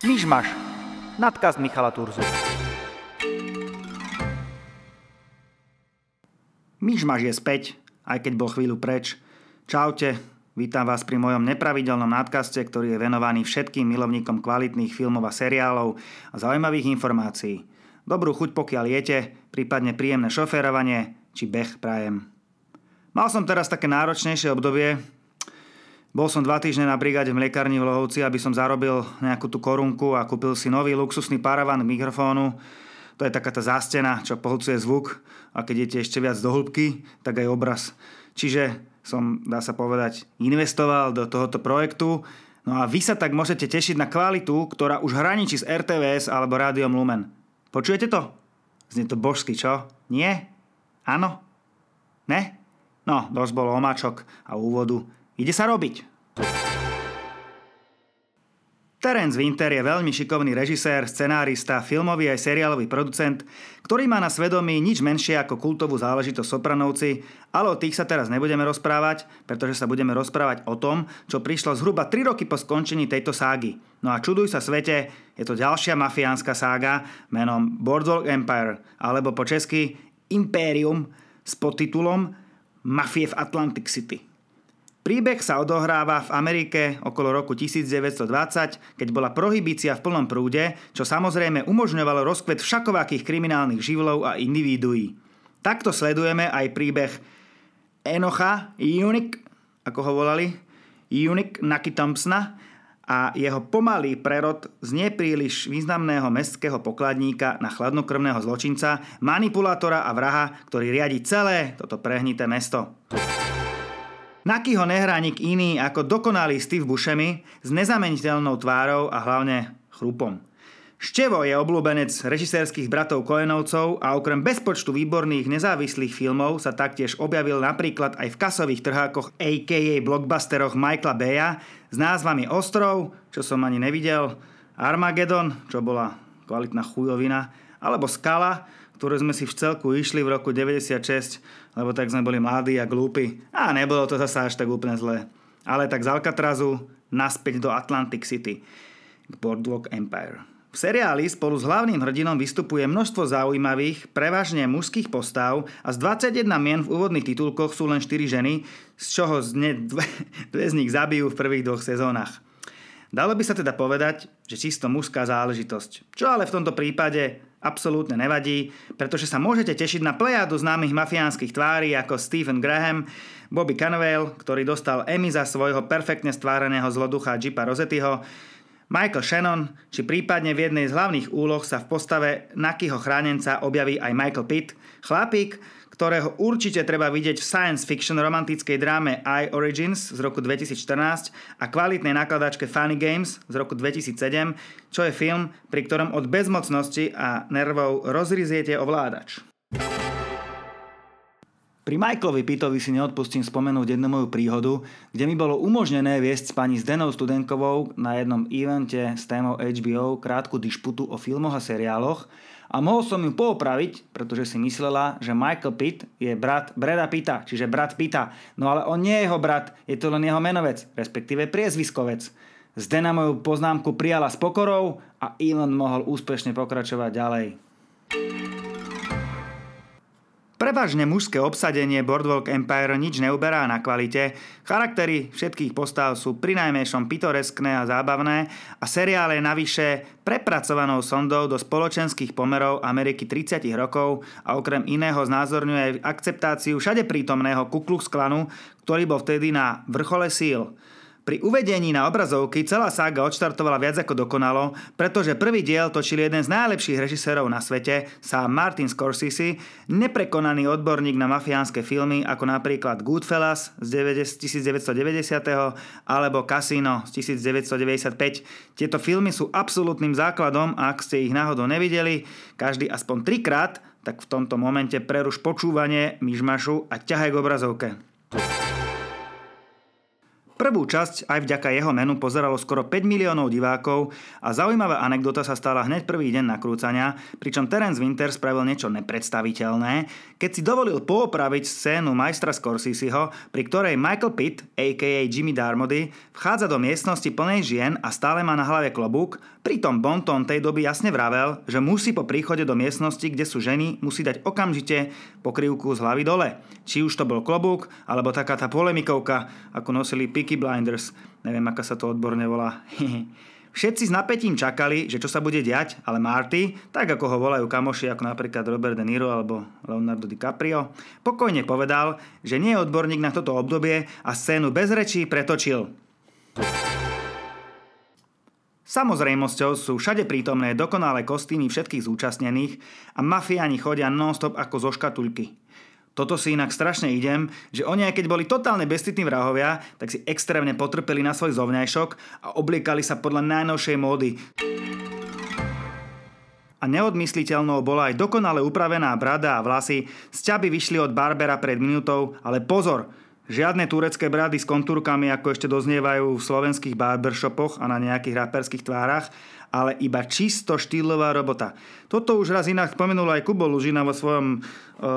Myšmaš. Nadkaz Michala Turzu. Myšmaš je späť, aj keď bol chvíľu preč. Čaute, vítam vás pri mojom nepravidelnom nadkaste, ktorý je venovaný všetkým milovníkom kvalitných filmov a seriálov a zaujímavých informácií. Dobrú chuť pokiaľ jete, prípadne príjemné šoférovanie či beh prajem. Mal som teraz také náročnejšie obdobie, bol som dva týždne na brigáde v mliekarni v Lohovci, aby som zarobil nejakú tú korunku a kúpil si nový luxusný paravan mikrofónu. To je taká tá zástena, čo pohľcuje zvuk a keď idete ešte viac do hĺbky, tak aj obraz. Čiže som, dá sa povedať, investoval do tohoto projektu. No a vy sa tak môžete tešiť na kvalitu, ktorá už hraničí s RTVS alebo Rádiom Lumen. Počujete to? Znie to božsky, čo? Nie? Áno? Ne? No, dosť bolo omáčok a úvodu. Ide sa robiť. Terence Winter je veľmi šikovný režisér, scenárista, filmový aj seriálový producent, ktorý má na svedomí nič menšie ako kultovú záležitosť Sopranovci, ale o tých sa teraz nebudeme rozprávať, pretože sa budeme rozprávať o tom, čo prišlo zhruba 3 roky po skončení tejto ságy. No a čuduj sa svete, je to ďalšia mafiánska sága menom Boardwalk Empire, alebo po česky Imperium s podtitulom Mafie v Atlantic City. Príbeh sa odohráva v Amerike okolo roku 1920, keď bola prohibícia v plnom prúde, čo samozrejme umožňovalo rozkvet všakovakých kriminálnych živlov a individuí. Takto sledujeme aj príbeh Enocha Unik, ako ho volali, Unik Naki Thompsona a jeho pomalý prerod z nepríliš významného mestského pokladníka na chladnokrvného zločinca, manipulátora a vraha, ktorý riadi celé toto prehnité mesto. Naky ho nehrá nik iný ako dokonalý Steve Buscemi s nezameniteľnou tvárou a hlavne chrupom. Števo je obľúbenec režisérskych bratov Koenovcov a okrem bezpočtu výborných nezávislých filmov sa taktiež objavil napríklad aj v kasových trhákoch a.k.a. blockbusteroch Michaela Baya s názvami Ostrov, čo som ani nevidel, Armageddon, čo bola kvalitná chujovina, alebo Skala, ktoré sme si v celku išli v roku 96, lebo tak sme boli mladí a glúpi. A nebolo to zase až tak úplne zlé. Ale tak z Alcatrazu naspäť do Atlantic City, k Boardwalk Empire. V seriáli spolu s hlavným hrdinom vystupuje množstvo zaujímavých, prevažne mužských postav a z 21 mien v úvodných titulkoch sú len 4 ženy, z čoho dne dve, dve z nich zabijú v prvých dvoch sezónach. Dalo by sa teda povedať, že čisto mužská záležitosť. Čo ale v tomto prípade absolútne nevadí, pretože sa môžete tešiť na plejadu známych mafiánskych tvári ako Stephen Graham, Bobby Cannavale, ktorý dostal Emmy za svojho perfektne stváraného zloducha Jeepa Rosettyho, Michael Shannon, či prípadne v jednej z hlavných úloh sa v postave Nakyho chránenca objaví aj Michael Pitt, chlapík, ktorého určite treba vidieť v science fiction romantickej dráme I Origins z roku 2014 a kvalitnej nakladačke Funny Games z roku 2007, čo je film, pri ktorom od bezmocnosti a nervov rozriziete ovládač. Pri Michaelovi Pittovi si neodpustím spomenúť jednu moju príhodu, kde mi bolo umožnené viesť s pani Zdenou Studenkovou na jednom evente s témou HBO krátku dišputu o filmoch a seriáloch, a mohol som ju poopraviť, pretože si myslela, že Michael Pitt je brat Breda Pitta, čiže brat Pitta. No ale on nie je jeho brat, je to len jeho menovec, respektíve priezviskovec. Zdena moju poznámku prijala s pokorou a Elon mohol úspešne pokračovať ďalej. Prevažne mužské obsadenie Boardwalk Empire nič neuberá na kvalite, charaktery všetkých postav sú prinajmenšom pitoreskné a zábavné a seriál je navyše prepracovanou sondou do spoločenských pomerov Ameriky 30 rokov a okrem iného znázorňuje akceptáciu všade prítomného Ku Klux Klanu, ktorý bol vtedy na vrchole síl. Pri uvedení na obrazovky celá sága odštartovala viac ako dokonalo, pretože prvý diel točil jeden z najlepších režisérov na svete, sám Martin Scorsese, neprekonaný odborník na mafiánske filmy ako napríklad Goodfellas z 1990. alebo Casino z 1995. Tieto filmy sú absolútnym základom a ak ste ich náhodou nevideli, každý aspoň trikrát, tak v tomto momente preruš počúvanie myšmašu a ťahaj k obrazovke. Prvú časť aj vďaka jeho menu pozeralo skoro 5 miliónov divákov a zaujímavá anekdota sa stala hneď prvý deň nakrúcania, pričom Terence Winter spravil niečo nepredstaviteľné, keď si dovolil poopraviť scénu majstra Scorseseho, pri ktorej Michael Pitt, a.k.a. Jimmy Darmody, vchádza do miestnosti plnej žien a stále má na hlave klobúk, pritom Bonton tej doby jasne vravel, že musí po príchode do miestnosti, kde sú ženy, musí dať okamžite pokrývku z hlavy dole. Či už to bol klobúk, alebo taká tá polemikovka, ako nosili pik Peaky Blinders. Neviem, aká sa to odborne volá. Všetci s napätím čakali, že čo sa bude diať, ale Marty, tak ako ho volajú kamoši ako napríklad Robert De Niro alebo Leonardo DiCaprio, pokojne povedal, že nie je odborník na toto obdobie a scénu bez rečí pretočil. Samozrejmosťou sú všade prítomné dokonalé kostýmy všetkých zúčastnených a mafiáni chodia non-stop ako zo škatulky. Toto si inak strašne idem, že oni aj keď boli totálne bestitní vrahovia, tak si extrémne potrpeli na svoj zovňajšok a obliekali sa podľa najnovšej módy. A neodmysliteľnou bola aj dokonale upravená brada a vlasy, z vyšli od Barbera pred minútou, ale pozor, žiadne turecké brady s kontúrkami, ako ešte doznievajú v slovenských barbershopoch a na nejakých raperských tvárach, ale iba čisto štýlová robota. Toto už raz inak spomenul aj Kubo Lužina vo svojom e,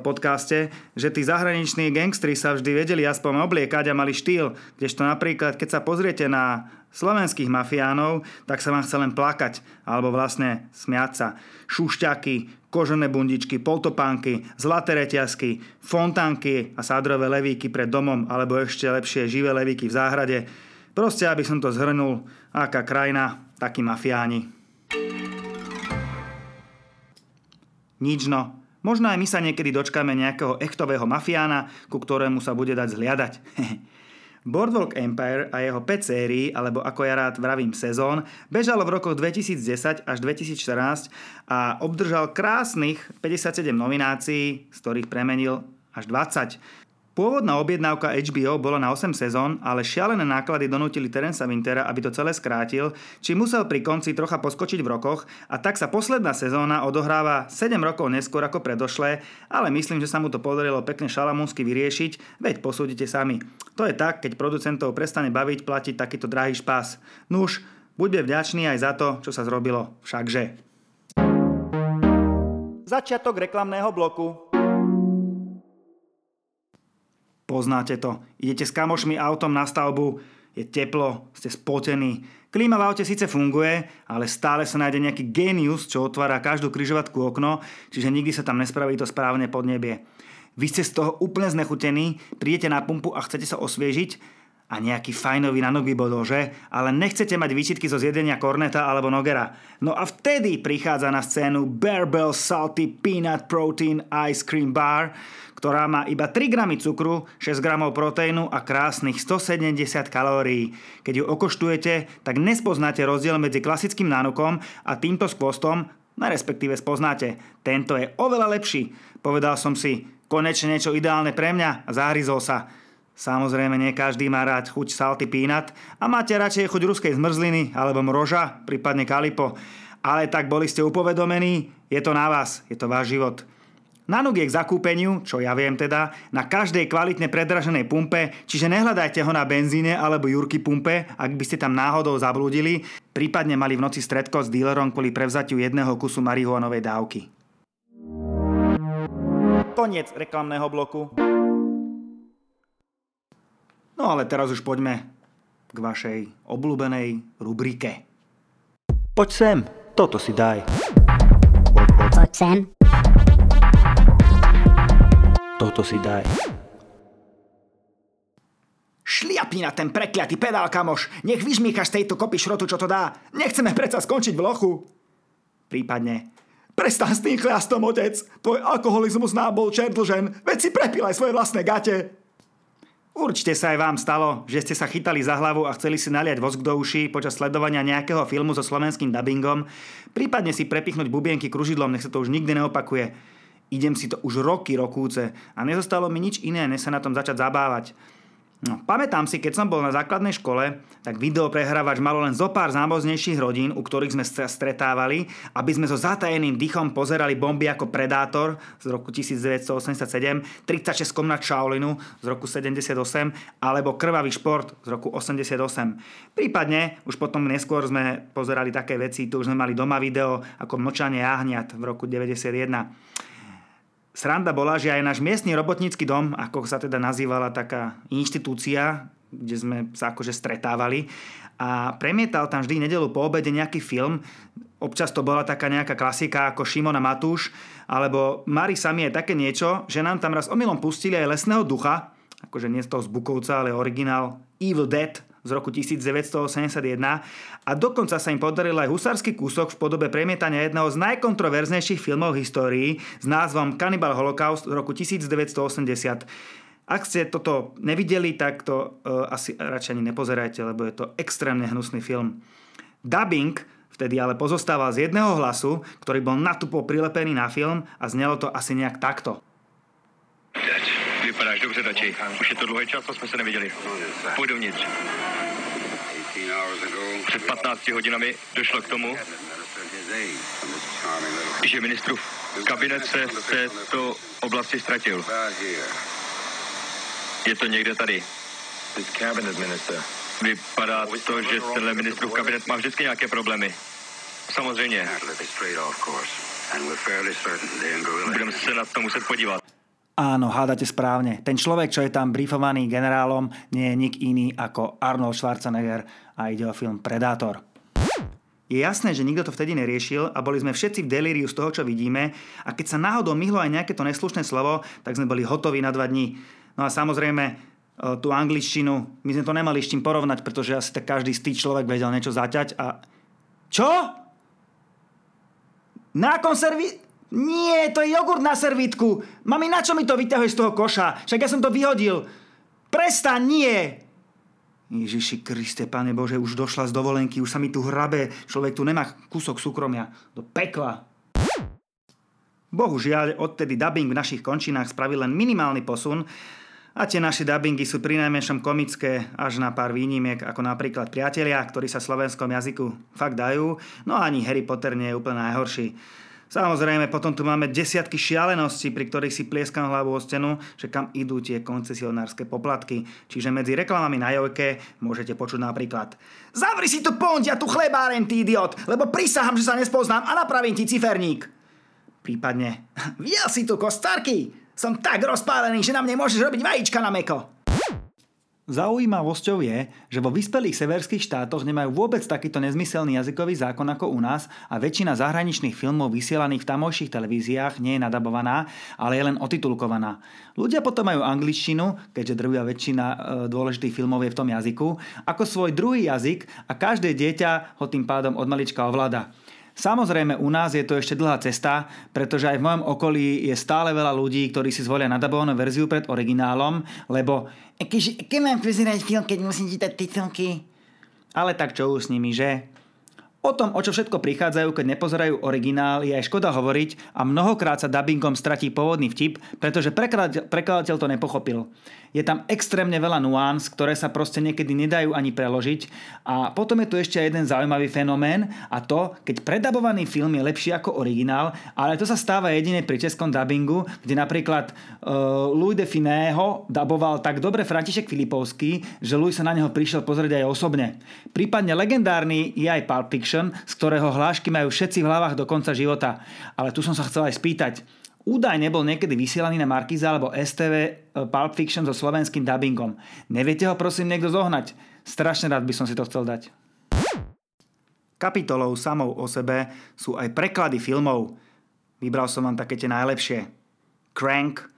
podcaste, že tí zahraniční gangstri sa vždy vedeli aspoň obliekať a mali štýl, kdežto napríklad, keď sa pozriete na slovenských mafiánov, tak sa vám chce len plakať, alebo vlastne smiať sa. Šušťaky, kožené bundičky, poltopánky, zlaté reťazky, fontánky a sádrové levíky pred domom, alebo ešte lepšie živé levíky v záhrade. Proste, aby som to zhrnul, aká krajina, takí mafiáni. Nič no. Možno aj my sa niekedy dočkáme nejakého echtového mafiána, ku ktorému sa bude dať zliadať. Boardwalk Empire a jeho 5 sérií, alebo ako ja rád vravím sezón, bežalo v rokoch 2010 až 2014 a obdržal krásnych 57 nominácií, z ktorých premenil až 20. Pôvodná objednávka HBO bola na 8 sezón, ale šialené náklady donútili Terensa Wintera, aby to celé skrátil, či musel pri konci trocha poskočiť v rokoch a tak sa posledná sezóna odohráva 7 rokov neskôr ako predošlé, ale myslím, že sa mu to podarilo pekne šalamúnsky vyriešiť, veď posúdite sami. To je tak, keď producentov prestane baviť platiť takýto drahý špás. Nuž, buďme vďační aj za to, čo sa zrobilo všakže. Začiatok reklamného bloku. Poznáte to. Idete s kamošmi autom na stavbu, je teplo, ste spotení. Klíma v aute síce funguje, ale stále sa nájde nejaký genius, čo otvára každú kryžovatku okno, čiže nikdy sa tam nespraví to správne podnebie. Vy ste z toho úplne znechutení, prídete na pumpu a chcete sa osviežiť a nejaký fajnový nanok by bodol, že? Ale nechcete mať výčitky zo zjedenia korneta alebo nogera. No a vtedy prichádza na scénu Barbell Salty Peanut Protein Ice Cream Bar, ktorá má iba 3 gramy cukru, 6 gramov proteínu a krásnych 170 kalórií. Keď ju okoštujete, tak nespoznáte rozdiel medzi klasickým nánukom a týmto skvostom, no respektíve spoznáte. Tento je oveľa lepší. Povedal som si, konečne niečo ideálne pre mňa a zahryzol sa. Samozrejme, nie každý má rád chuť salty peanut a máte radšej chuť ruskej zmrzliny alebo mroža, prípadne kalipo. Ale tak boli ste upovedomení, je to na vás, je to váš život. Nanuk je k zakúpeniu, čo ja viem teda, na každej kvalitne predraženej pumpe, čiže nehľadajte ho na benzíne alebo Jurky pumpe, ak by ste tam náhodou zablúdili, prípadne mali v noci stredko s dílerom kvôli prevzatiu jedného kusu marihuanovej dávky. Koniec reklamného bloku. No ale teraz už poďme k vašej obľúbenej rubrike. Poď sem, toto si daj. Poď sem. Toto si daj. Šliapni na ten prekliatý pedál, kamoš. Nech vyžmýchaš z tejto kopy šrotu, čo to dá. Nechceme predsa skončiť v lochu. Prípadne. Prestan s tým chliastom, otec. Tvoj alkoholizmus nám bol čerdlžen. Veď si prepílaj svoje vlastné gate. Určite sa aj vám stalo, že ste sa chytali za hlavu a chceli si naliať vosk do uší počas sledovania nejakého filmu so slovenským dubbingom, prípadne si prepichnúť bubienky kružidlom, nech sa to už nikdy neopakuje. Idem si to už roky rokúce a nezostalo mi nič iné, než sa na tom začať zabávať. No, pamätám si, keď som bol na základnej škole, tak videoprehrávač malo len zo pár zámoznejších rodín, u ktorých sme sa stretávali, aby sme so zatajeným dychom pozerali bomby ako Predátor z roku 1987, 36 komnat Shaolinu z roku 78 alebo Krvavý šport z roku 88. Prípadne už potom neskôr sme pozerali také veci, tu už sme mali doma video ako Mlčanie jahniat v roku 91. Sranda bola, že aj náš miestny robotnícky dom, ako sa teda nazývala taká inštitúcia, kde sme sa akože stretávali a premietal tam vždy nedelu po obede nejaký film. Občas to bola taká nejaká klasika ako Šimona Matúš, alebo Mari sami je také niečo, že nám tam raz omylom pustili aj lesného ducha, akože nie z toho z Bukovca, ale originál Evil Dead z roku 1981 a dokonca sa im podaril aj husársky kúsok v podobe premietania jedného z najkontroverznejších filmov v histórii s názvom Cannibal Holocaust z roku 1980. Ak ste toto nevideli, tak to uh, asi radšej ani nepozerajte, lebo je to extrémne hnusný film. Dubbing vtedy ale pozostával z jedného hlasu, ktorý bol natupo prilepený na film a znelo to asi nejak takto. Vypadáš dobře, Dači. Už je to dlouhý čas, co jsme se neviděli. Pojď dovnitř. Před 15 hodinami došlo k tomu, že ministrův kabinet se v této oblasti ztratil. Je to někde tady. Vypadá to, že tenhle ministrův kabinet má vždycky nějaké problémy. Samozřejmě. Budeme se na to muset podívat. Áno, hádate správne. Ten človek, čo je tam briefovaný generálom, nie je nik iný ako Arnold Schwarzenegger a ide o film Predátor. Je jasné, že nikto to vtedy neriešil a boli sme všetci v delíriu z toho, čo vidíme a keď sa náhodou myhlo aj nejaké to neslušné slovo, tak sme boli hotoví na dva dní. No a samozrejme, e, tú angličtinu, my sme to nemali s čím porovnať, pretože asi tak každý tých človek vedel niečo zaťať a... Čo? Na konservi... Nie, to je jogurt na servítku. Mami, na čo mi to vyťahuješ z toho koša? Však ja som to vyhodil. Prestaň, nie. Ježiši Kriste, Pane Bože, už došla z dovolenky, už sa mi tu hrabe, človek tu nemá kúsok súkromia. Do pekla. Bohužiaľ, odtedy dubbing v našich končinách spravil len minimálny posun a tie naše dubbingy sú pri najmenšom komické až na pár výnimiek, ako napríklad Priatelia, ktorí sa slovenskom jazyku fakt dajú, no ani Harry Potter nie je úplne najhorší. Samozrejme, potom tu máme desiatky šialeností, pri ktorých si plieskam hlavu o stenu, že kam idú tie koncesionárske poplatky. Čiže medzi reklamami na Jojke môžete počuť napríklad Zavri si tu pondia, tu chlebáren, ty idiot, lebo prisahám, že sa nespoznám a napravím ti ciferník. Prípadne, videl si tu kostárky? Som tak rozpálený, že na mne môžeš robiť vajíčka na meko. Zaujímavosťou je, že vo vyspelých severských štátoch nemajú vôbec takýto nezmyselný jazykový zákon ako u nás a väčšina zahraničných filmov vysielaných v tamojších televíziách nie je nadabovaná, ale je len otitulkovaná. Ľudia potom majú angličtinu, keďže drvia väčšina e, dôležitých filmov je v tom jazyku, ako svoj druhý jazyk a každé dieťa ho tým pádom od malička ovláda. Samozrejme, u nás je to ešte dlhá cesta, pretože aj v mojom okolí je stále veľa ľudí, ktorí si zvolia nadabovanú verziu pred originálom, lebo keď mám pozerať film, keď musím čítať titulky? Ale tak čo už s nimi, že? O tom, o čo všetko prichádzajú, keď nepozerajú originál, je aj škoda hovoriť a mnohokrát sa dubbingom stratí pôvodný vtip, pretože prekladateľ, to nepochopil. Je tam extrémne veľa nuans, ktoré sa proste niekedy nedajú ani preložiť. A potom je tu ešte jeden zaujímavý fenomén a to, keď predabovaný film je lepší ako originál, ale to sa stáva jedine pri českom dubbingu, kde napríklad uh, Louis de Finého daboval tak dobre František Filipovský, že Louis sa na neho prišiel pozrieť aj osobne. Prípadne legendárny je aj Pulp Fiction, z ktorého hlášky majú všetci v hlavách do konca života. Ale tu som sa chcel aj spýtať, Údaj nebol niekedy vysielaný na Markiza alebo STV e, Pulp Fiction so slovenským dubbingom. Neviete ho prosím niekto zohnať? Strašne rád by som si to chcel dať. Kapitolou samou o sebe sú aj preklady filmov. Vybral som vám také tie najlepšie. Crank,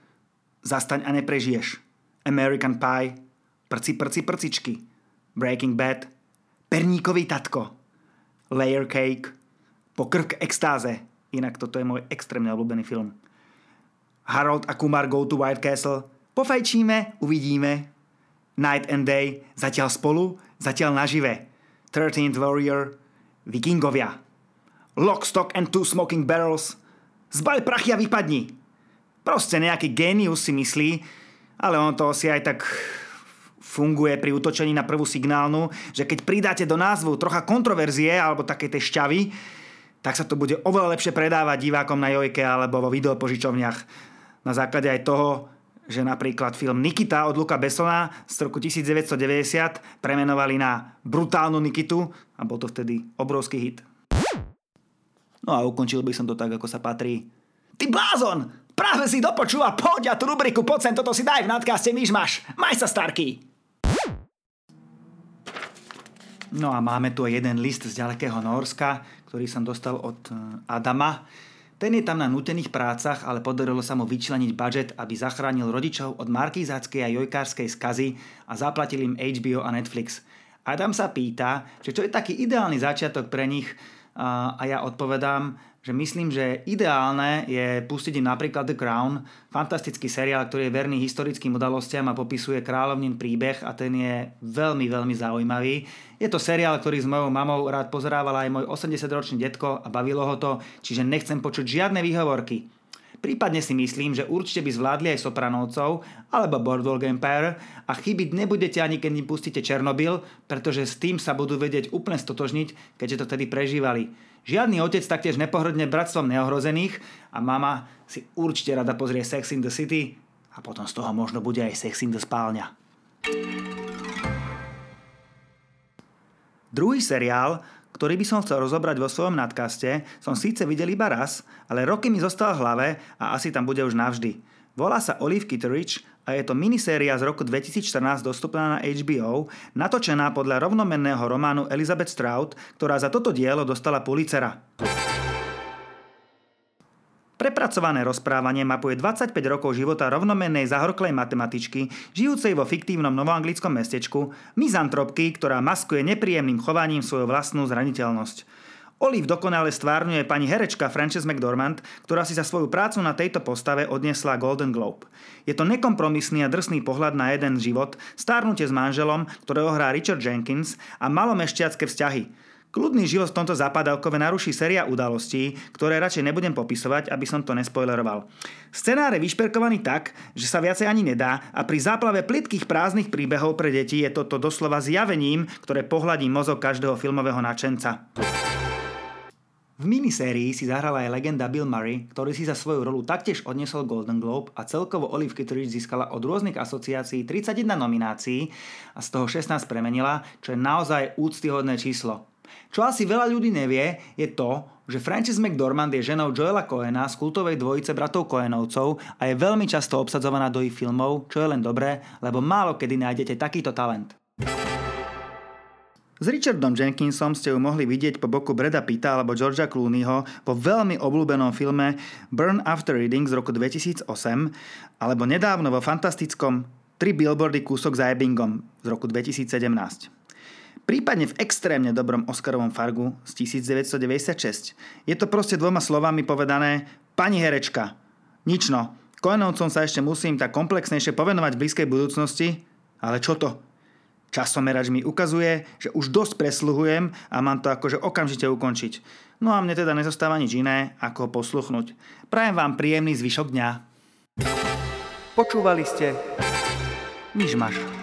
Zastaň a neprežiješ. American Pie, Prci, prci, prcičky. Breaking Bad, Perníkový tatko, Layer Cake, Pokrk extáze. Inak toto je môj extrémne obľúbený film. Harold a Kumar go to White Castle, pofajčíme, uvidíme. Night and Day, zatiaľ spolu, zatiaľ nažive. 13th Warrior, Vikingovia. Lock, Stock and Two Smoking Barrels, zbal prachy a vypadni. Proste nejaký génius si myslí, ale on to si aj tak funguje pri útočení na prvú signálnu, že keď pridáte do názvu trocha kontroverzie alebo také tie šťavy, tak sa to bude oveľa lepšie predávať divákom na Jojke alebo vo videopožičovniach. Na základe aj toho, že napríklad film Nikita od Luka Bessona z roku 1990 premenovali na brutálnu Nikitu a bol to vtedy obrovský hit. No a ukončil by som to tak, ako sa patrí. Ty blázon! Práve si dopočúva, poď a tú rubriku poď sem, toto si daj v nadcaste, myšmaš. Maj sa, Starky! No a máme tu jeden list z ďalekého Norska, ktorý som dostal od e, Adama. Ten je tam na nutených prácach, ale podarilo sa mu vyčleniť budget, aby zachránil rodičov od markizáckej a jojkárskej skazy a zaplatil im HBO a Netflix. Adam sa pýta, že čo je taký ideálny začiatok pre nich a ja odpovedám, že myslím, že ideálne je pustiť im napríklad The Crown, fantastický seriál, ktorý je verný historickým udalostiam a popisuje kráľovnin príbeh a ten je veľmi, veľmi zaujímavý. Je to seriál, ktorý s mojou mamou rád pozerával aj môj 80-ročný detko a bavilo ho to, čiže nechcem počuť žiadne výhovorky. Prípadne si myslím, že určite by zvládli aj Sopranovcov alebo Boardwalk Empire a chybiť nebudete ani keď im pustíte Černobyl, pretože s tým sa budú vedieť úplne stotožniť, keďže to tedy prežívali. Žiadny otec taktiež nepohrdne bratstvom neohrozených a mama si určite rada pozrie Sex in the City a potom z toho možno bude aj Sex in the spálňa. Druhý seriál, ktorý by som chcel rozobrať vo svojom nadkaste, som síce videl iba raz, ale roky mi zostal v hlave a asi tam bude už navždy. Volá sa Olive Kitteridge a je to miniséria z roku 2014 dostupná na HBO, natočená podľa rovnomenného románu Elizabeth Strout, ktorá za toto dielo dostala Pulitzera. Prepracované rozprávanie mapuje 25 rokov života rovnomennej zahorklej matematičky, žijúcej vo fiktívnom novoanglickom mestečku, mizantropky, ktorá maskuje nepríjemným chovaním svoju vlastnú zraniteľnosť. Olive dokonale stvárňuje pani herečka Frances McDormand, ktorá si za svoju prácu na tejto postave odniesla Golden Globe. Je to nekompromisný a drsný pohľad na jeden život, stárnutie s manželom, ktorého hrá Richard Jenkins a malomešťacké vzťahy. Kľudný život v tomto západalkove naruší séria udalostí, ktoré radšej nebudem popisovať, aby som to nespoileroval. Scenár je vyšperkovaný tak, že sa viacej ani nedá a pri záplave plitkých prázdnych príbehov pre deti je toto doslova zjavením, ktoré pohľadí mozog každého filmového načenca. V minisérii si zahrala aj legenda Bill Murray, ktorý si za svoju rolu taktiež odnesol Golden Globe a celkovo Olive Kitteridge získala od rôznych asociácií 31 nominácií a z toho 16 premenila, čo je naozaj úctyhodné číslo. Čo asi veľa ľudí nevie, je to, že Frances McDormand je ženou Joela Coena z kultovej dvojice bratov Coenovcov a je veľmi často obsadzovaná do ich filmov, čo je len dobré, lebo málo kedy nájdete takýto talent. S Richardom Jenkinsom ste ju mohli vidieť po boku Breda Pitta alebo Georgia Clooneyho vo veľmi obľúbenom filme Burn After Reading z roku 2008 alebo nedávno vo fantastickom Tri billboardy kúsok za Ebbingom z roku 2017 prípadne v extrémne dobrom Oscarovom Fargu z 1996. Je to proste dvoma slovami povedané Pani herečka, nič no, Koenovcom sa ešte musím tak komplexnejšie povenovať v blízkej budúcnosti, ale čo to? Časomerač mi ukazuje, že už dosť presluhujem a mám to akože okamžite ukončiť. No a mne teda nezostáva nič iné, ako ho posluchnúť. Prajem vám príjemný zvyšok dňa. Počúvali ste Myšmaš.